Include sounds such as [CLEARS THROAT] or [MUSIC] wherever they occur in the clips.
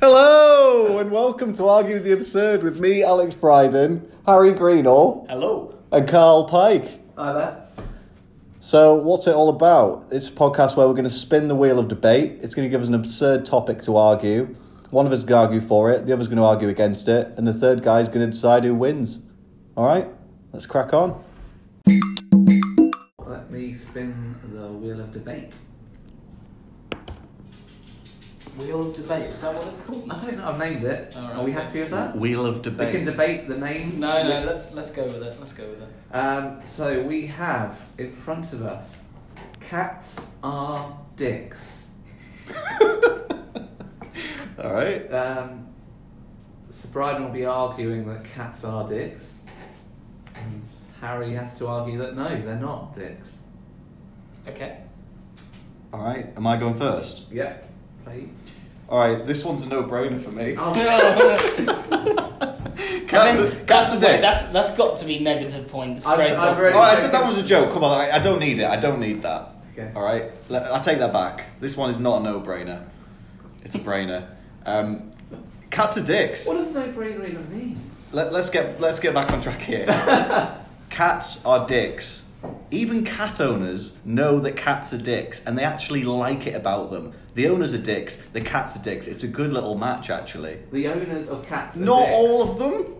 Hello and welcome to Argue the Absurd with me, Alex Bryden, Harry Greenall, Hello. and Carl Pike. Hi there. So, what's it all about? It's a podcast where we're going to spin the wheel of debate. It's going to give us an absurd topic to argue. One of us is going to argue for it, the other's going to argue against it, and the third guy is going to decide who wins. All right, let's crack on. Let me spin the wheel of debate. Wheel of debate. Is that what it's called? I don't know. I've named it. All right, Are we okay. happy with that? Wheel of Debate. We can debate the name. No, no. Let's let's go with it. Let's go with it. Um, so we have in front of us, cats are dicks. [LAUGHS] All right. Um, Sir Bryden will be arguing that cats are dicks, and Harry has to argue that no, they're not dicks. Okay. All right. Am I going first? Yep. Please. All right. This one's a no-brainer for me. Oh, [LAUGHS] Cats, I are, cats are dicks. That's that's got to be negative points I've- straight I've off. already- Oh, I said that was a joke. Come on, I, I don't need it. I don't need that. Okay. All right, Let- I take that back. This one is not a no-brainer. It's a brainer. Um, cats are dicks. What does no-brainer even mean? Let, let's get let's get back on track here. [LAUGHS] cats are dicks. Even cat owners know that cats are dicks, and they actually like it about them. The owners are dicks. The cats are dicks. It's a good little match, actually. The owners of cats. Are Not dicks. all of them.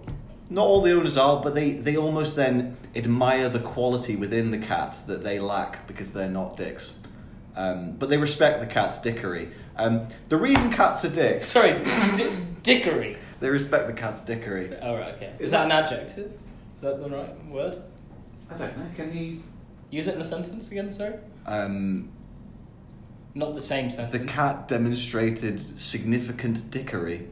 Not all the owners are, but they, they almost then admire the quality within the cat that they lack because they're not dicks. Um, but they respect the cat's dickery. Um, the reason cats are dicks, [LAUGHS] Sorry, di- dickery. they respect the cat's dickery. All right. Okay. Is that an adjective? Is that the right word? I don't know. Can you? Use it in a sentence again. Sorry. Um, Not the same sentence. the cat demonstrated significant dickery.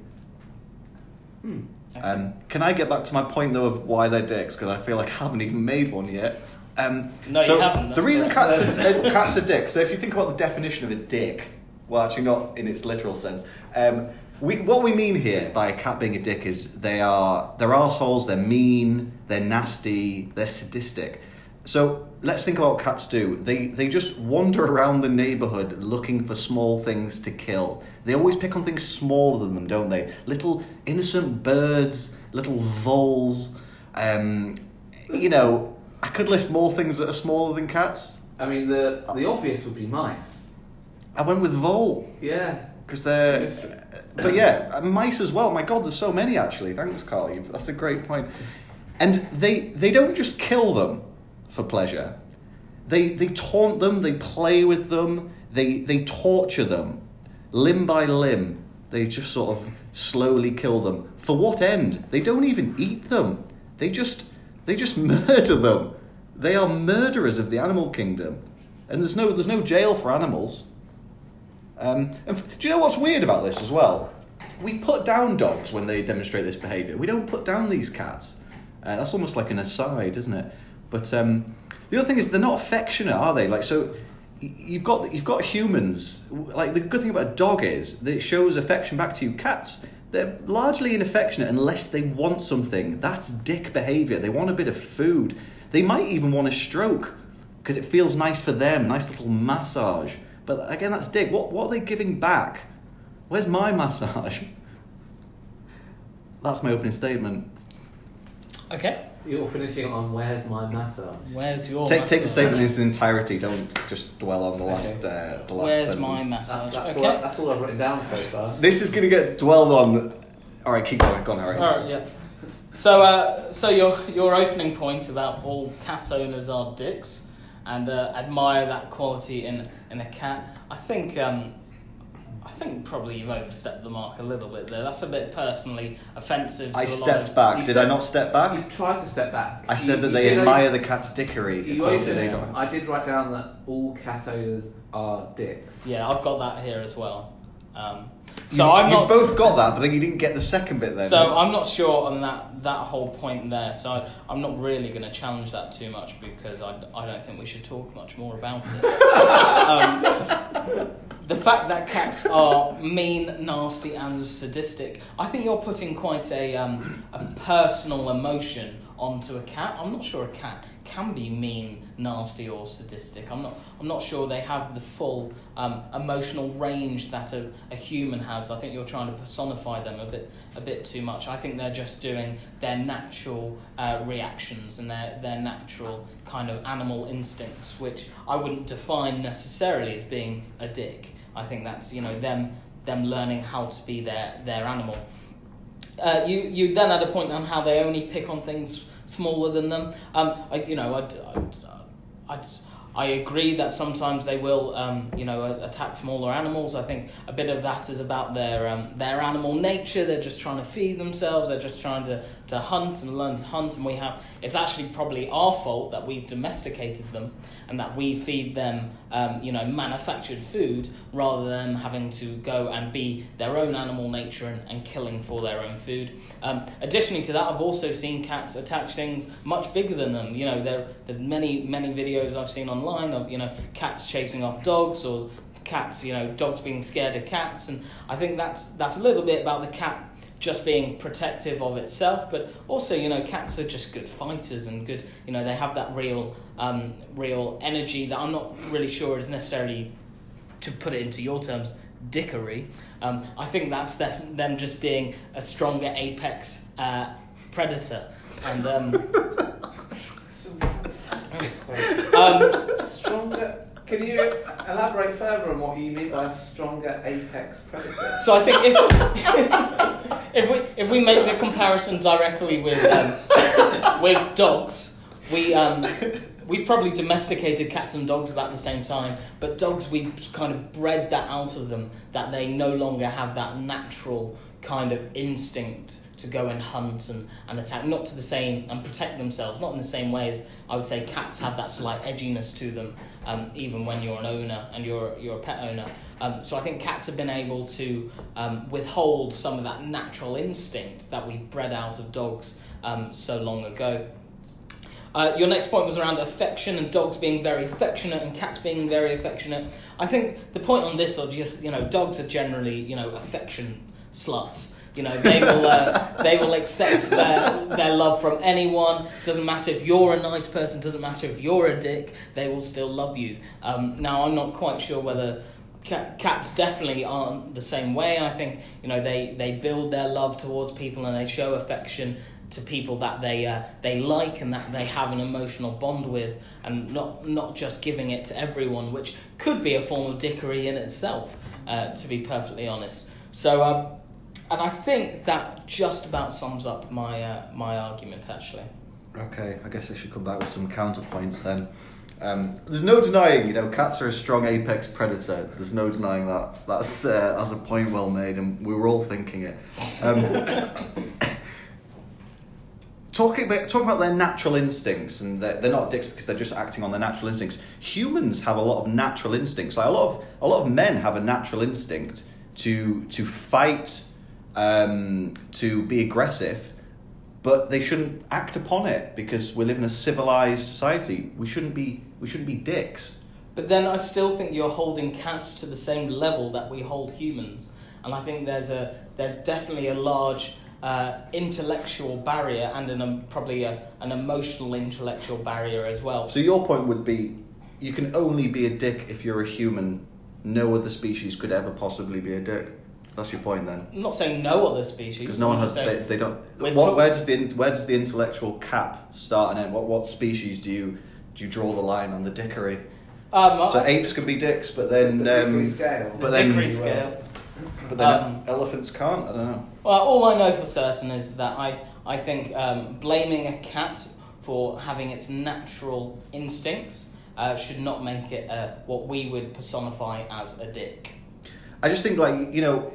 Hmm. Okay. Um, can I get back to my point though of why they're dicks? Because I feel like I haven't even made one yet. Um, No, you so haven't, The reason correct. cats are, [LAUGHS] uh, cats are dicks. So if you think about the definition of a dick, well, actually not in its literal sense. Um, we, what we mean here by a cat being a dick is they are they're assholes. They're mean. They're nasty. They're sadistic. So let's think about what cats do. They they just wander [LAUGHS] around the neighborhood looking for small things to kill. They always pick on things smaller than them, don't they? Little innocent birds, little voles. Um, you know, I could list more things that are smaller than cats. I mean, the the obvious would be mice. I went with vole Yeah. Because they're. But yeah, uh, mice as well. My God, there's so many actually. Thanks, Carl. That's a great point. And they they don't just kill them for pleasure. They they taunt them. They play with them. They they torture them, limb by limb. They just sort of slowly kill them. For what end? They don't even eat them. They just they just [LAUGHS] murder them. They are murderers of the animal kingdom. And there's no there's no jail for animals. Um, and f- do you know what's weird about this as well? We put down dogs when they demonstrate this behaviour. We don't put down these cats. Uh, that's almost like an aside, isn't it? But um, the other thing is they're not affectionate, are they? Like so, you've got you've got humans. Like the good thing about a dog is that it shows affection back to you. Cats, they're largely inaffectionate unless they want something. That's dick behaviour. They want a bit of food. They might even want a stroke because it feels nice for them. Nice little massage. But again, that's dick. What what are they giving back? Where's my massage? That's my opening statement. okay. You're finishing on where's my massage? Where's your Take take the statement in its entirety. Don't just dwell on the last Okay. uh, the last Where's sentence. my That's, massage? that's, okay. all, that's all I've written down so far. This is gonna get dwelled on. All right, keep going. Go on, Harry. All right, yeah. So, uh, so your your opening point about all cat owners are dicks and uh, admire that quality in in a cat. I think um, I think probably you've overstepped the mark a little bit there. That's a bit personally offensive. To I a lot stepped of, back. You Did I not step You back? tried to step back. I said You- that you they admire only- the cat's dickery. You equality they don't. I did write down that all cat owners are dicks. Yeah, I've got that here as well. Um, so you, I'm not. you not. both got that, but then you didn't get the second bit. Then So I'm not sure on that, that whole point there. So I, I'm not really going to challenge that too much because I, I don't think we should talk much more about it. [LAUGHS] um, the fact that cats are mean, nasty, and sadistic, I think you're putting quite a, um, a personal emotion onto a cat. I'm not sure a cat can be mean, nasty, or sadistic. I'm not. I'm not sure they have the full um, emotional range that a, a human has. I think you're trying to personify them a bit a bit too much. I think they're just doing their natural uh, reactions and their their natural kind of animal instincts, which I wouldn't define necessarily as being a dick. I think that's you know them them learning how to be their their animal. Uh, you you then had a point on how they only pick on things smaller than them. Um, I, you know, I, I, I agree that sometimes they will, um, you know, attack smaller animals. I think a bit of that is about their um, their animal nature. They're just trying to feed themselves. They're just trying to, to hunt and learn to hunt. And we have it's actually probably our fault that we've domesticated them and that we feed them, um, you know, manufactured food rather than having to go and be their own animal nature and, and killing for their own food. Um, additionally to that, I've also seen cats attack things much bigger than them. You know, there there many many videos I've seen online of you know cats chasing off dogs or cats, you know, dogs being scared of cats, and I think that's that's a little bit about the cat just being protective of itself, but also you know cats are just good fighters and good you know they have that real um, real energy that I'm not really sure is necessarily to put it into your terms dickery. Um, I think that's them, them just being a stronger apex uh, predator and. Um, [LAUGHS] [LAUGHS] um, can you elaborate further on what you mean by a stronger apex predator? So I think if [LAUGHS] if we if we make the comparison directly with um, with dogs, we um, we probably domesticated cats and dogs about the same time, but dogs we kind of bred that out of them that they no longer have that natural kind of instinct to go and hunt and, and attack, not to the same and protect themselves, not in the same way as I would say cats have that slight edginess to them, um, even when you're an owner and you're you're a pet owner. Um, so I think cats have been able to um, withhold some of that natural instinct that we bred out of dogs um, so long ago. Uh, your next point was around affection and dogs being very affectionate and cats being very affectionate. I think the point on this, or just you know, dogs are generally you know affection sluts. You know, they will uh, they will accept their their love from anyone. Doesn't matter if you're a nice person. Doesn't matter if you're a dick. They will still love you. Um, now, I'm not quite sure whether cats definitely aren't the same way. I think you know they they build their love towards people and they show affection to people that they uh, they like and that they have an emotional bond with, and not not just giving it to everyone, which could be a form of dickery in itself. Uh, to be perfectly honest. So. Um, and I think that just about sums up my uh, my argument actually. Okay, I guess I should come back with some counterpoints then. Um, there's no denying, you know, cats are a strong apex predator. There's no denying that. That's uh, that's a point well made, and we were all thinking it. Um, [LAUGHS] talking about talking about their natural instincts, and they're, they're not dicks because they're just acting on their natural instincts. Humans have a lot of natural instincts. Like a lot of a lot of men have a natural instinct to to fight um, to be aggressive, but they shouldn't act upon it because we live in a civilized society. We shouldn't be we shouldn't be dicks. But then I still think you're holding cats to the same level that we hold humans, and I think there's a there's definitely a large uh, intellectual barrier and an, um, probably a, an emotional intellectual barrier as well. So your point would be, you can only be a dick if you're a human. No other species could ever possibly be a dick. That's your point then. I'm not saying no other species. Because no one has. They, they don't. What, where does the where does the intellectual cap start and end? What what species do you do you draw the line on the dickery? Um, so I, apes can be dicks, but then the um, scale. But the then scale. But then um, elephants can't. I don't know. Well, all I know for certain is that I I think um, blaming a cat for having its natural instincts uh, should not make it uh, what we would personify as a dick. I just think like you know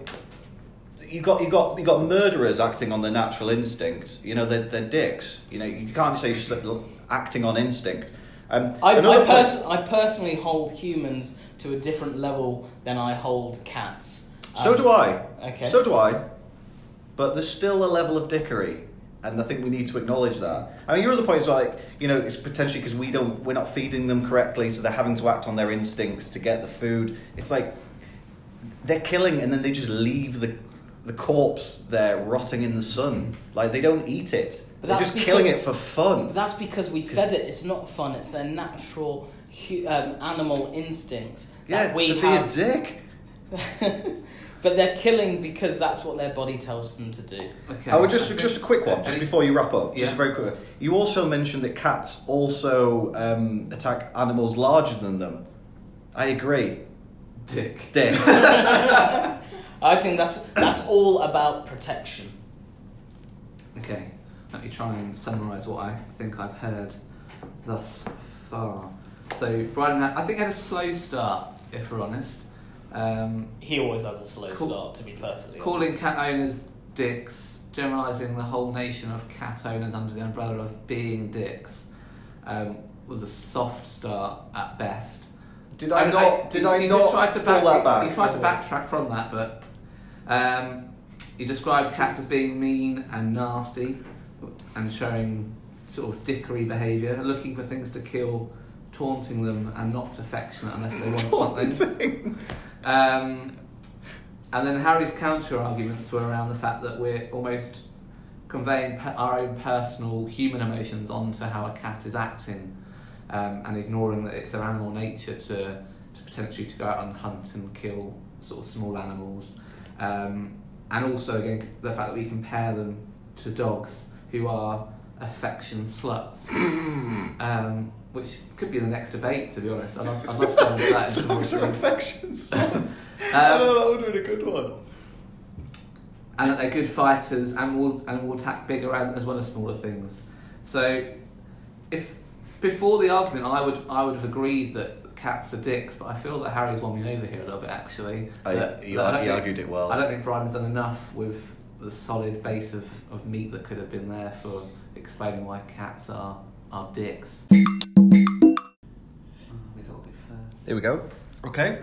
you got you got you got murderers acting on their natural instinct. You know they're, they're dicks. You know you can't say you're just acting on instinct. Um, I, I, pers- I, personally hold humans to a different level than I hold cats. Um, so do I. Okay. So do I. But there's still a level of dickery, and I think we need to acknowledge that. I mean, your other point is like you know it's potentially because we don't we're not feeding them correctly, so they're having to act on their instincts to get the food. It's like they're killing and then they just leave the the corpse there rotting in the sun. Like they don't eat it. But They're that's just killing it for fun. But that's because we fed it. It's not fun. It's their natural um, animal instincts yeah, that we to have. be a dick. [LAUGHS] but they're killing because that's what their body tells them to do. Okay. I would just I just a quick one, just before you wrap up. Just Yeah. a very quick. one. You also mentioned that cats also um, attack animals larger than them. I agree. Dick. Dick. [LAUGHS] I think that's that's all about protection. Okay, let me try and summarise what I think I've heard thus far. So, Bryden, had, I think had a slow start, if we're honest. Um, He always has a slow Cool. start, to be perfectly honest. calling cat owners dicks, generalising the whole nation of cat owners under the umbrella of being dicks, um, was a soft start at best. Did I And not? Did he- I he not try to pull that back? He tried to backtrack from that, but um, he described cats as being mean and nasty, and showing sort of dickery behaviour, looking for things to kill, taunting them, and not affectionate unless they want something. [LAUGHS] Um, and then Harry's counter arguments were around the fact that we're almost conveying pe- our own personal human emotions onto how a cat is acting, um, and ignoring that it's their animal nature to, to potentially to go out and hunt and kill sort of small animals, um, and also again the fact that we compare them to dogs who are affection sluts, [COUGHS] um, which could be the next debate. To be honest, I'd love, I'd love to into [LAUGHS] that. Dogs are affection [LAUGHS] sons. Um, I know that would have been a good one. and that they're good fighters and will and will attack bigger and as well as smaller things. So, if before the argument, I would I would have agreed that cats are dicks, but I feel that Harry's won me over here a little bit actually. I, That- he, that I don't he think- argued it well. I don't think Brian's done enough with the solid base of, of meat that could have been there for explaining why cats are are dicks. Maybe that'll be first. Here we go. Okay.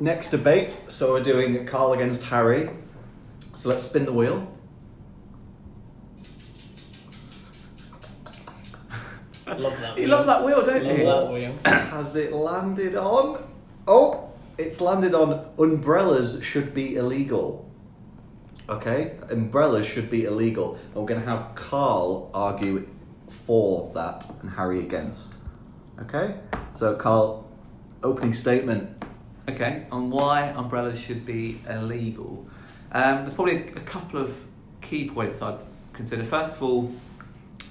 Next debate. So we're doing Carl against Harry. So let's spin the wheel. Love that. You love that wheel, don't Love you? that wheel. [CLEARS THROAT] Has it landed on? Oh, it's landed on umbrellas should be illegal. Okay, umbrellas should be illegal. And we're going to have Carl argue for that and Harry against. Okay, so Carl, opening statement. Okay, on why umbrellas should be illegal. Um, there's probably a, a couple of key points I'd consider. First of all,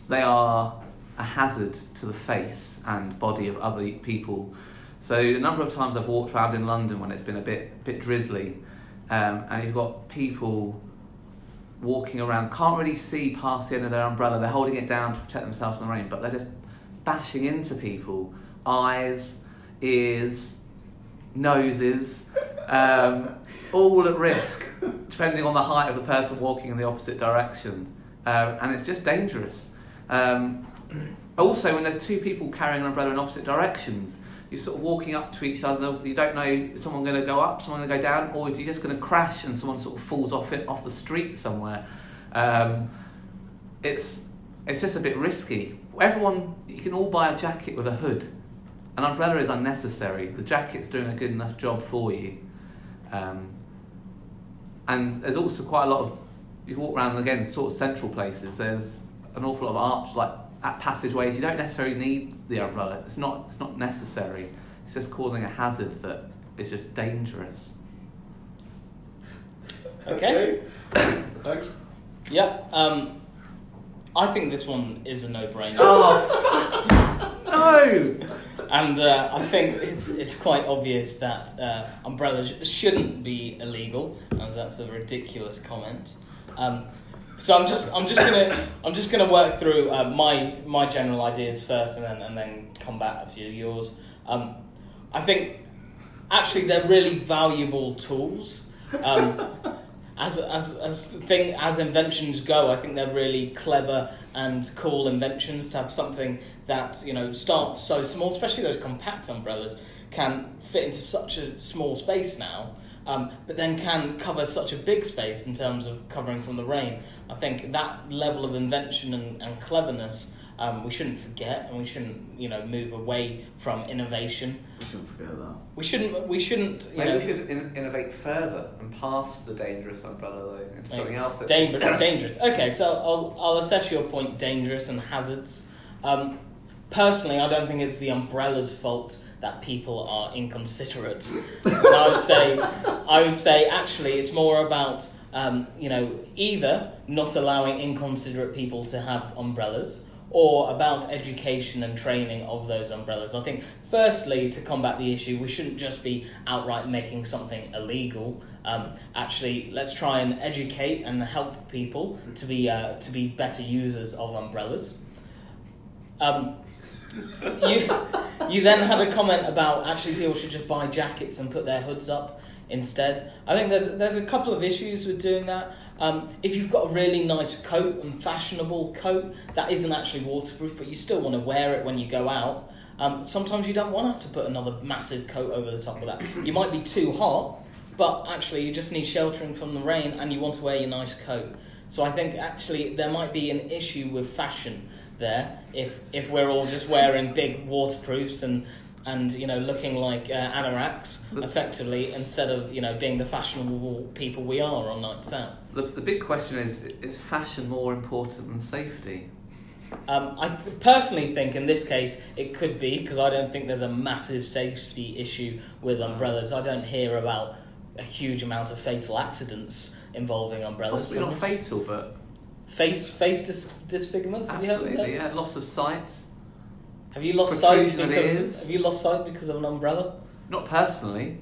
they are a hazard to the face and body of other people. So a number of times I've walked around in London when it's been a bit bit drizzly, um, and you've got people walking around, can't really see past the end of their umbrella. They're holding it down to protect themselves from the rain, but they're just bashing into people, eyes, ears, noses, um, all at risk, depending on the height of the person walking in the opposite direction. Um, and it's just dangerous. Um, also, when there's two people carrying an umbrella in opposite directions, you're sort of walking up to each other. You don't know is someone going to go up, someone going to go down, or you just going to crash and someone sort of falls off it off the street somewhere. Um, it's it's just a bit risky. Everyone, you can all buy a jacket with a hood. An umbrella is unnecessary. The jacket's doing a good enough job for you. Um, and there's also quite a lot of you walk around again sort of central places. There's an awful lot of arch like at passageways. You don't necessarily need the umbrella. It's not it's not necessary. It's just causing a hazard that is just dangerous. Okay. [COUGHS] Thanks. Yeah. Um, I think this one is a no-brainer. Oh [LAUGHS] no! And uh, I think it's it's quite obvious that uh, umbrellas shouldn't be illegal, as that's a ridiculous comment. Um, so I'm just I'm just gonna I'm just gonna work through uh, my my general ideas first, and then and then come back a few of yours. Um, I think actually they're really valuable tools. Um, [LAUGHS] as as as thing as inventions go, I think they're really clever and cool inventions to have something that you know starts so small, especially those compact umbrellas can fit into such a small space now, um, but then can cover such a big space in terms of covering from the rain. I think that level of invention and, and cleverness Um, we shouldn't forget, and we shouldn't, you know, move away from innovation. We shouldn't forget that. We shouldn't. We shouldn't. You Maybe know, we should in- innovate further and past the dangerous umbrella though into something else that Dangerous. [COUGHS] dangerous. Okay, so I'll, I'll assess your point dangerous and hazards. Um, personally, I don't think it's the umbrella's fault that people are inconsiderate. I would say, I would say actually it's more about um, you know either not allowing inconsiderate people to have umbrellas or about education and training of those umbrellas. I think, firstly, to combat the issue, we shouldn't just be outright making something illegal. Um, actually, let's try and educate and help people to be uh, to be better users of umbrellas. Um, you you then had a comment about actually people should just buy jackets and put their hoods up instead. I think there's there's a couple of issues with doing that. Um, if you've got a really nice coat and fashionable coat that isn't actually waterproof, but you still want to wear it when you go out, um, sometimes you don't want to have to put another massive coat over the top of that. You might be too hot, but actually you just need sheltering from the rain and you want to wear your nice coat. So I think actually there might be an issue with fashion there if if we're all just wearing big waterproofs and and you know looking like uh, anoraks effectively instead of you know being the fashionable people we are on nights out. the, the big question is is fashion more important than safety? Um, I th- personally think in this case it could be because I don't think there's a massive safety issue with umbrellas. I don't hear about a huge amount of fatal accidents involving umbrellas. Possibly not fatal, but Face face dis- disfigurements. Have you heard of absolutely, that? yeah. Loss of sight. Have you lost sight Protrusion of because ears. have you lost sight because of an umbrella? Not personally,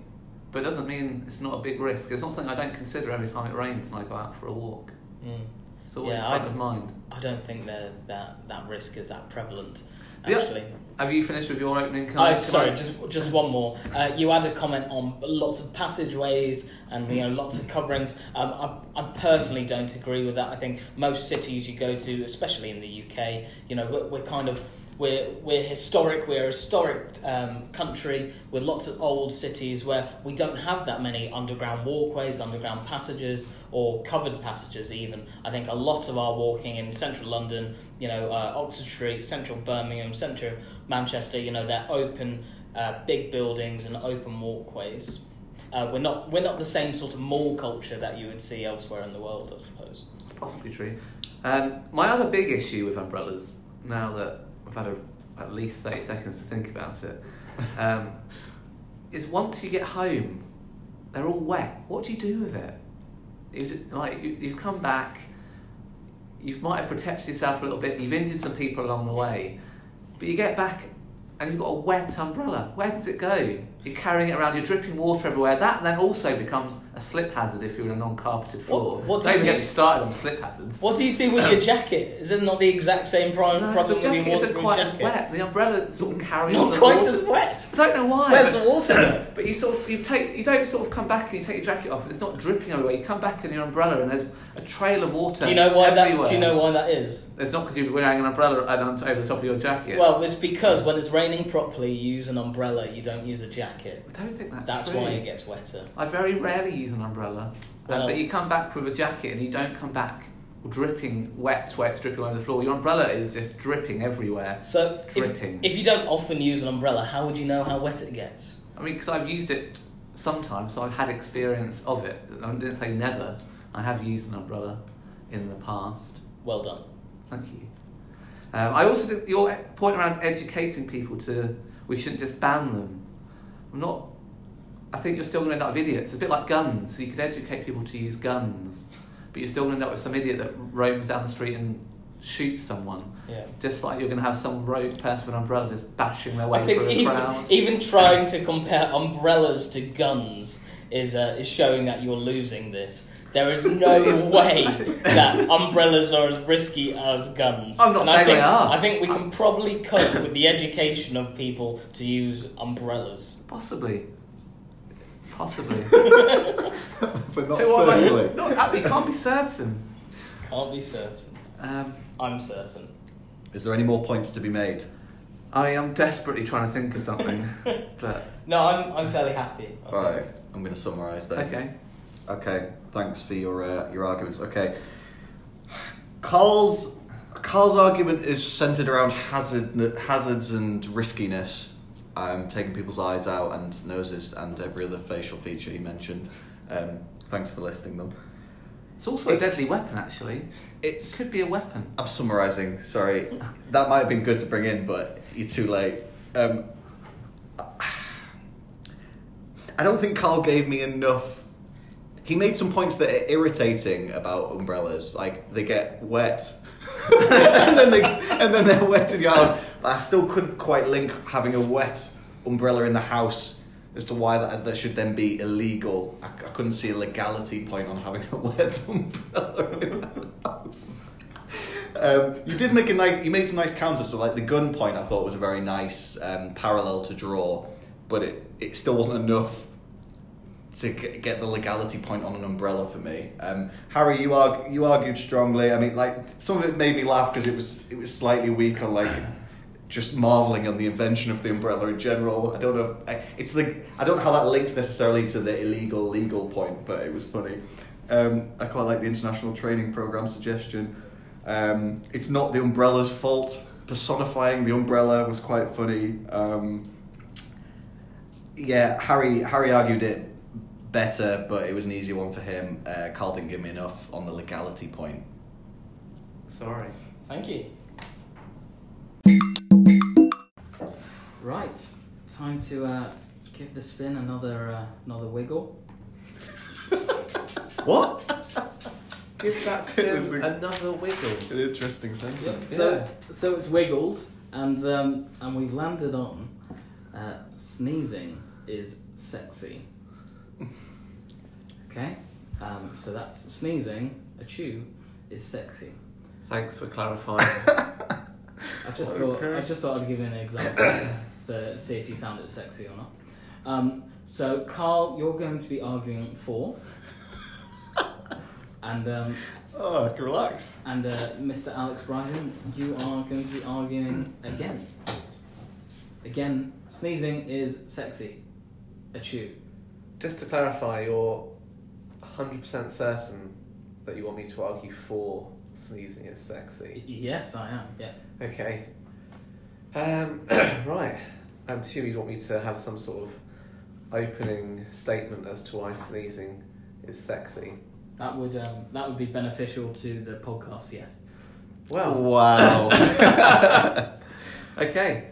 but it doesn't mean it's not a big risk. It's not something I don't consider every time it rains and I go out for a walk. Mm. It's always Yeah, front of mind. I don't think that that that risk is that prevalent. The o- Actually, Have you finished with your opening? I- oh, sorry, just just one more. Uh, you had a comment on lots of passageways and you know lots of coverings. Um, I, I personally don't agree with that. I think most cities you go to, especially in the UK, you know, we're, we're kind of we're we're historic. We're a historic um, country with lots of old cities where we don't have that many underground walkways, underground passages, or covered passages. Even I think a lot of our walking in central London, you know, uh, Oxford Street, central Birmingham, central Manchester, you know, they're open, uh, big buildings and open walkways. Uh, we're not we're not the same sort of mall culture that you would see elsewhere in the world, I suppose. It's possibly true. Um, my other big issue with umbrellas, now that I've had a, at least 30 seconds to think about it, um, [LAUGHS] is once you get home, they're all wet. What do you do with it? You've, like, you, you've come back, you might have protected yourself a little bit, you've injured some people along the way, but you get back and you've got a wet umbrella. Where does it go? You're carrying it around, you're dripping water everywhere. That then also becomes a slip hazard if you're in a non carpeted floor. What- what do Don't you even get do- me started on slip hazards. What do you do with your um, jacket? Is it not the exact same pro- No, problem the with your jacket isn't waterproof quite jacket? as wet. The umbrella sort of carries Not the quite water. as wet. I don't know why. Where's the water? [COUGHS] But you sort of you take you don't sort of come back and you take your jacket off and it's not dripping everywhere. You come back in your umbrella and there's a trail of water. Do you know why that? Do you know why that is? It's not because you're wearing an umbrella and on over the top of your jacket. Well, it's because when it's raining properly, you use an umbrella. You don't use a jacket. I don't think that's, That's true. why it gets wetter. I very rarely use an umbrella, Well- um, but you come back with a jacket and you don't come back dripping wet where it's dripping over the floor. Your umbrella is just dripping everywhere. So, if, Dripping. if you don't often use an umbrella, how would you know how wet it gets? I mean, because I've used it sometimes, so I've had experience of it. I didn't say never. I have used an umbrella in the past. Well done. Thank you. Um, I also think your point around educating people to we shouldn't just ban them. I'm not. I think you're still going to end up with idiots. It's a bit like guns. So you could educate people to use guns, but you're still going to end up with some idiot that roams down the street and shoots someone. Yeah. Just like you're going to have some rogue person with an umbrella just bashing their way I think through a even, crowd. even trying to compare umbrellas to guns is uh, is showing that you're losing this. There is no [LAUGHS] way that umbrellas are as risky as guns. I'm not And I saying they think, are. I think we can probably cope with the education of people to use umbrellas. Possibly. Possibly. [LAUGHS] but not Who am I- certainly. No, you can't be certain. Can't be certain. Um, I'm certain. Is there any more points to be made? I am desperately trying to think of something, [LAUGHS] but No, I'm, I'm fairly happy. I All think. right, I'm going to summarise then. okay. Okay, thanks for your uh, your arguments. Okay, Carl's Carl's argument is centered around hazard, hazards and riskiness, um, taking people's eyes out and noses and every other facial feature he mentioned. Um, thanks for listing them. It's also a deadly weapon, actually. It could be a weapon. I'm summarising. Sorry, [LAUGHS] that might have been good to bring in, but you're too late. Um, I don't think Carl gave me enough. He made some points that are irritating about umbrellas, like they get wet, [LAUGHS] and then they and then they're wet in your house. But I still couldn't quite link having a wet umbrella in the house as to why that, that should then be illegal. I, I couldn't see a legality point on having a wet [LAUGHS] umbrella in the house. Um, you did make a nice. You made some nice counters. So, like the gun point, I thought was a very nice um, parallel to draw, but it it still wasn't enough to get the legality point on an umbrella for me. Um, Harry, you arg- you argued strongly. I mean, like some of it made me laugh because it was it was slightly weak on like [SIGHS] just marveling on the invention of the umbrella in general. I don't know. If, I, it's the I don't know how that links necessarily to the illegal legal point, but it was funny. Um, I quite like the international training program suggestion. Um, it's not the umbrella's fault. Personifying the umbrella was quite funny. Um, yeah, Harry Harry argued it better, but it was an easier one for him. Uh, Carl didn't give me enough on the legality point. Sorry. Thank you. Right, time to uh, give the spin another uh, another wiggle. [LAUGHS] What? Give that [LAUGHS] spin a- another wiggle. An interesting sentence. So so it's wiggled, and um, and we've landed on uh, sneezing is sexy. Okay, um, so that's sneezing. A chew is sexy. Thanks for clarifying. [LAUGHS] I just thought I just thought I'd give you an example, [COUGHS] so see if you found it sexy or not. Um, so Carl, you're going to be arguing for, [LAUGHS] and um, Oh, I can relax. and uh, Mr. Alex Bryden, you are going to be arguing against. Again, sneezing is sexy. A chew. Just to clarify, you're 100% certain that you want me to argue for sneezing is sexy. Yes, I am. Yeah. Okay. Um, [CLEARS THROAT] right. I'm assuming you want me to have some sort of opening statement as to why sneezing is sexy. That would um, that would be beneficial to the podcast. Yeah. Well, Wow. [LAUGHS] okay.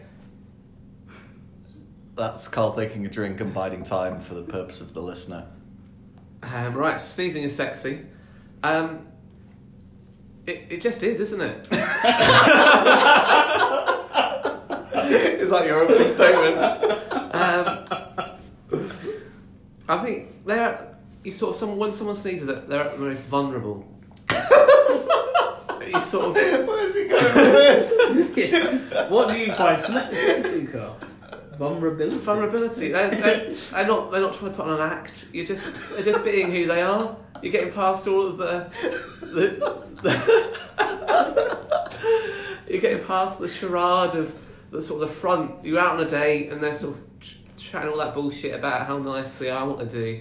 That's Carl taking a drink and biding time for the purpose of the listener. Um, right, sneezing is sexy. Um, it, it just is, isn't it? [LAUGHS] Is that your opening statement? Um, I think they're you sort of someone when someone sneezes, they're they're at the most vulnerable. [LAUGHS] you sort of Where's he going with this? what do you find sne- sexy, Carl? Vulnerability. vulnerability. They're, they're, they're not they're not trying to put on an act. You're just they're just being who they are. You're getting past all of the the. the [LAUGHS] you're getting past the charade of the sort of the front. You're out on a date and they're sort of ch- chatting all that bullshit about how nice they are, what they do.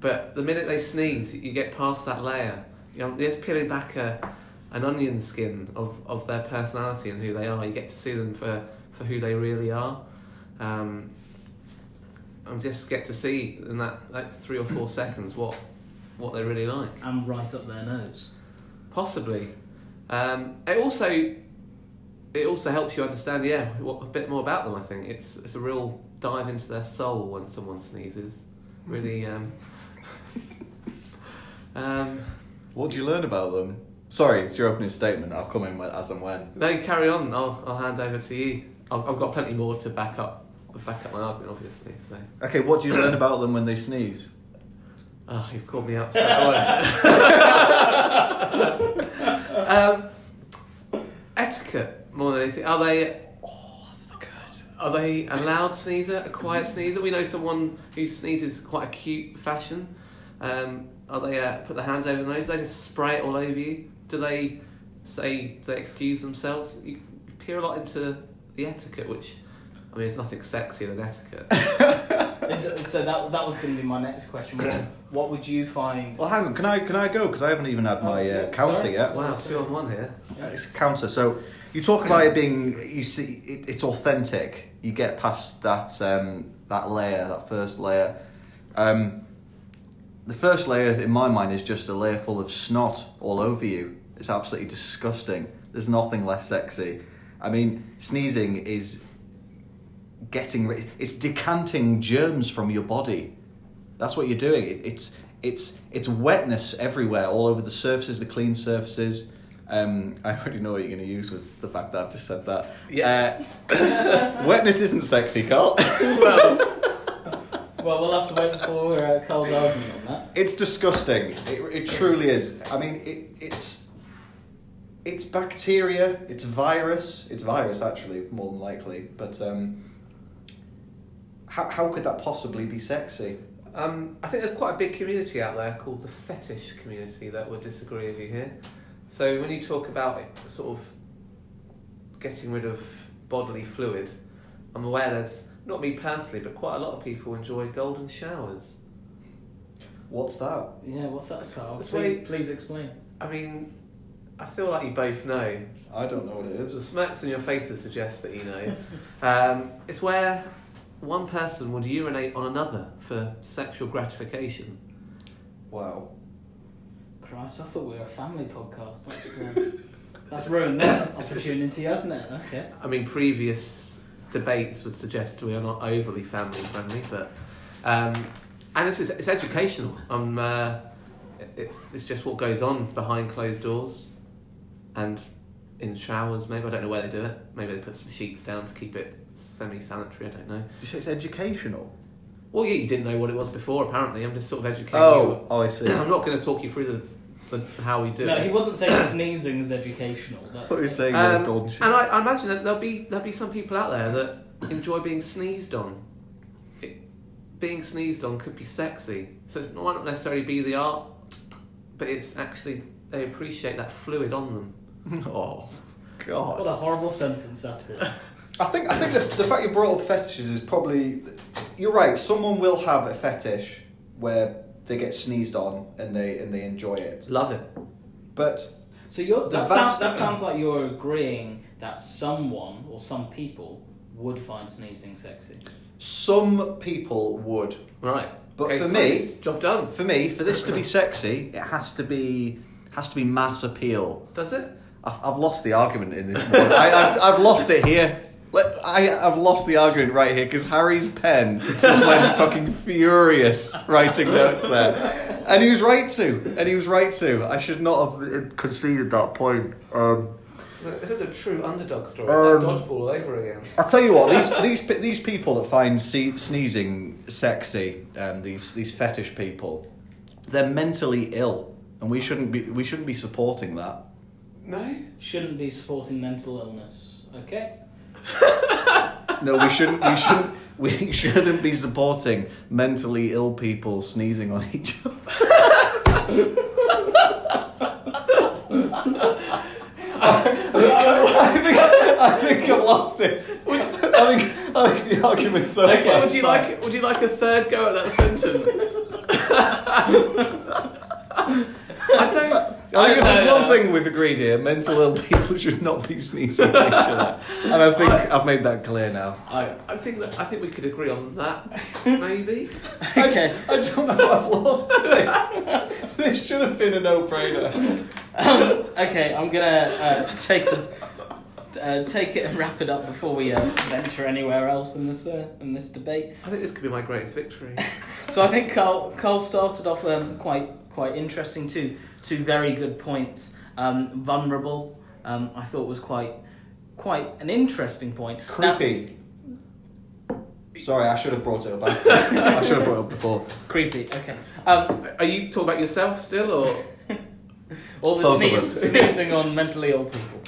But the minute they sneeze, you get past that layer. You know, they're just peeling back a, an onion skin of, of their personality and who they are. You get to see them for, for who they really are. Um, and just get to see in that like three or four seconds what what they really like. And right up their nose. Possibly. Um, it also it also helps you understand, yeah, what, a bit more about them. I think it's it's a real dive into their soul when someone sneezes. Really. [LAUGHS] Um, um, What do you learn about them? Sorry, it's your opening statement. I'll come in as and when. no, carry on. I'll I'll hand over to you. I've, I've got plenty more to back up back up my argument, obviously. So, Okay, what do you learn about them when they sneeze? oh, you've called me out straight [LAUGHS] away. um, etiquette more than anything. Are they? Oh, that's not good. Are they a loud sneezer, a quiet sneezer? We know someone who sneezes quite a cute fashion. Um, are they uh, put their hand over the nose? They just spray it all over you? Do they say do they excuse themselves? You peer a lot into the etiquette, which I mean, it's nothing sexier than etiquette. [LAUGHS] Is- so that that was going to be my next question. What, [COUGHS] what would you find? Well, hang on. Can I can I go? Because I haven't even had my Oh, uh, yeah, counter sorry. yet. Wow, two on one here. Uh, It's a counter. So you talk about it being, you see, it, it's authentic. You get past that um, that layer, that first layer. Um, the first layer, in my mind, is just a layer full of snot all over you. It's absolutely disgusting. There's nothing less sexy. I mean, sneezing is getting rid. It's decanting germs from your body. That's what you're doing. It, it's it's it's wetness everywhere, all over the surfaces, the clean surfaces. Um, I already know what you're going to use with the fact that I've just said that. Yeah. Uh, [LAUGHS] wetness isn't sexy, Carl. [LAUGHS] well, [LAUGHS] well, we'll have to wait for uh, Carl's argument on that. it's disgusting. It, it truly is. I mean, it, it's it's bacteria. It's virus. It's virus actually, more than likely. But um, how how could that possibly be sexy? Um, I think there's quite a big community out there called the fetish community that would disagree with you here. So when you talk about it, sort of getting rid of bodily fluid, I'm aware there's not me personally, but quite a lot of people enjoy golden showers. What's that? Yeah, what's that, Carl? Please, why- please explain. I mean, I feel like you both know. I don't know what it is. The is. smacks on your faces suggest that you know. [LAUGHS] Um, it's where one person would urinate on another for sexual gratification. Wow. Christ, I thought we were a family podcast. That's, uh, [LAUGHS] that's ruined that opportunity, hasn't it? Okay. I mean, previous debates would suggest we are not overly family friendly, but um, and it's, it's educational. Um, uh, it's it's just what goes on behind closed doors, and in showers. Maybe I don't know where they do it. Maybe they put some sheets down to keep it semi-sanitary. I don't know. Did you say it's educational? Well, yeah, you didn't know what it was before. Apparently, I'm just sort of educating Oh, oh, I see. [CLEARS THROAT] I'm not going to talk you through the, the how we do it. No, it. he wasn't saying [CLEARS THROAT] sneezing is educational. I That, thought you were saying Um, the golden shit. And I, I imagine that there'll be there'll be some people out there that enjoy being sneezed on. It, being sneezed on could be sexy, so it might not necessarily be the art, but it's actually they appreciate that fluid on them. [LAUGHS] oh, God. what a horrible sentence that is. I think I think the, the fact you brought up fetishes is probably you're right. Someone will have a fetish where they get sneezed on and they and they enjoy it. Love it. But So you're, that, vast- sounds, that sounds like you're agreeing that someone or some people would find sneezing sexy. some people would. Right. But Case for me- job done. For me, for this to be sexy, it has to be has to be mass appeal. Does it? I've, I've lost the argument in this. One. I, I've, I've lost it here. Let- I, I've lost the argument right here because Harry's pen just went fucking furious writing notes there, and he was right to. And he was right to. I should not have conceded that point. Um, This is a true underdog story. Um, dodgeball all over again. I'll tell you what these these these people that find se- sneezing sexy, um, these these fetish people, they're mentally ill, and we shouldn't be we shouldn't be supporting that. No. Shouldn't be supporting mental illness. Okay? [LAUGHS] No, we shouldn't. We shouldn't. We shouldn't be supporting mentally ill people sneezing on each other. I think I think I've lost it. I think I think the argument's over. Okay. Would you like Would you like a third go at that sentence? [LAUGHS] I don't. I think if I- there's I- one thing we've agreed here: mental ill people [LAUGHS] should not be sneezing at each other, and I think I've made that clear now. I, I think that I think we could agree on that. [LAUGHS] Maybe. Okay. I, I don't know. I've lost this. This should have been a no-brainer. Um, okay, I'm gonna uh, take this, uh, take it and wrap it up before we uh, venture anywhere else in this uh, in this debate. I think this could be my greatest victory. [LAUGHS] So I think Carl Carl started off um, quite quite interesting too. Two very good points. Um, vulnerable, um, I thought was quite quite an interesting point. Now- Creepy. Sorry, I should have brought it up. I [LAUGHS] should have brought it up before. creepy. Okay. Um, Are you talking about yourself still, or [LAUGHS] all the Both of sneeze, us. sneezing on mentally ill people.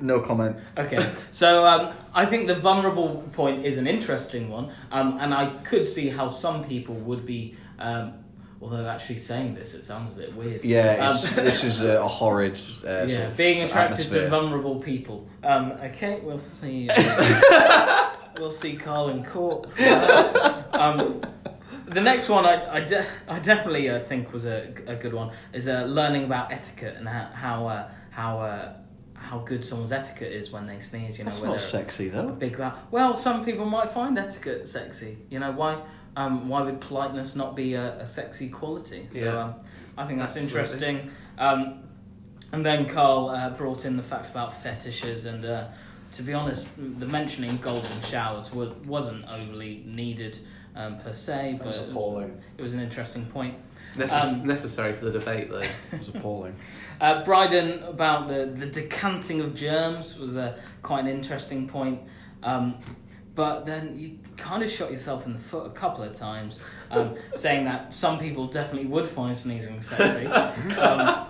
No comment. Okay, so um, I think the vulnerable point is an interesting one, um, and I could see how some people would be. Um, although actually saying this, it sounds a bit weird. Yeah, Um, this is a, a horrid. Uh, [LAUGHS] yeah, being attracted atmosphere. to vulnerable people. Um, okay, we'll see. we'll [LAUGHS] we'll see Carl in court. [LAUGHS] um, the next one I, I, de- I definitely uh, think was a, a good one is uh, learning about etiquette and how how uh, how, uh, how good someone's etiquette is when they sneeze. You know, That's not sexy though. big laugh. Well, some people might find etiquette sexy. You know why? Um, why would politeness not be a, a sexy quality? So Yeah. um, I think that's Absolutely. interesting. Um, and then Carl uh, brought in the fact about fetishes, and uh, to be honest, the mentioning golden showers wa- wasn't overly needed um, per se, That but was it was, appalling. it was an interesting point. Necess- Um, necessary for the debate, though. [LAUGHS] It was appalling. Uh, Bryden about the, the decanting of germs was a quite an interesting point. Um, but then you kind of shot yourself in the foot a couple of times, um, [LAUGHS] saying that some people definitely would find sneezing sexy. Um,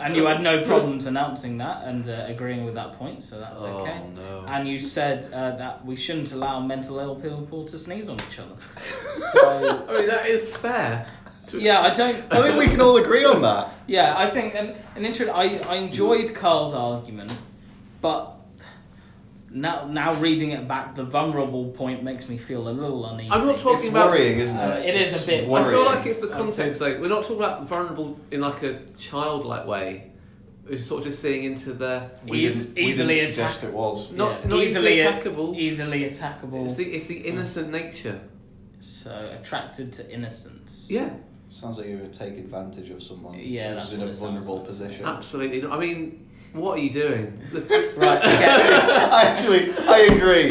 and you had no problems announcing that and uh, agreeing with that point, so that's okay. Oh no. And you said uh, that we shouldn't allow mental ill people to sneeze on each other. [LAUGHS] So, I mean, that is fair. Yeah, I don't. I think we can all agree on that. Yeah, I think an, an intro. I, I enjoyed Carl's argument, but now now reading it back, the vulnerable point makes me feel a little uneasy. I'm not talking It's about. worrying, isn't Uh, it? it is a bit- I I feel like it's the context. Like we're not talking about vulnerable in like a childlike way. We're sort of just seeing into the We Eas- didn't, we easily didn't suggest attack- it was. not Yeah, not easily, easily- attackable. easily attackable, It's the it's the innocent nature. so attracted to innocence. Yeah, Sounds like you would take advantage of someone Yeah, who's that's in a vulnerable like. position. absolutely. I mean, what are you doing? [LAUGHS] Right. Okay. [LAUGHS] Actually, I agree.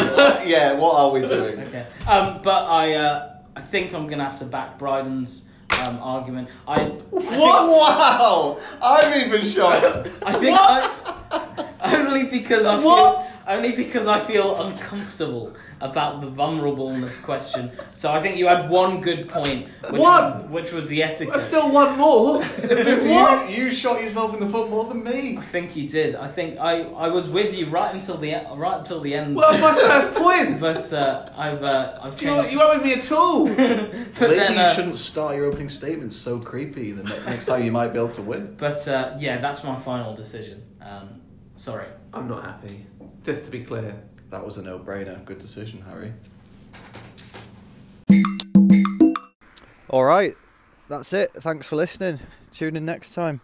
yeah, what are we doing? okay. Um, but I uh, I think I'm gonna have to back Bryden's um, argument. I I think- Wow! I'm even shocked. I think I, only because I feel What? only because I feel uncomfortable about the vulnerableness question. So I think you had one good point, which was One? which was the etiquette. There's still one more. [LAUGHS] As what? You, you shot yourself in the foot more than me. I think you did. I think I, I was with you right until the e- right until the end. Well, that's my first [LAUGHS] point. but uh, I've uh, I've You, changed. you weren't with me at all. [LAUGHS] but Maybe then, you uh, shouldn't start your opening statements so creepy. The next time you might be able to win. But uh, yeah, that's my final decision. Um, sorry. I'm not happy. Just to be clear. That was a no-brainer. Good decision, Harry. All right, that's it. Thanks for listening. Tune in next time.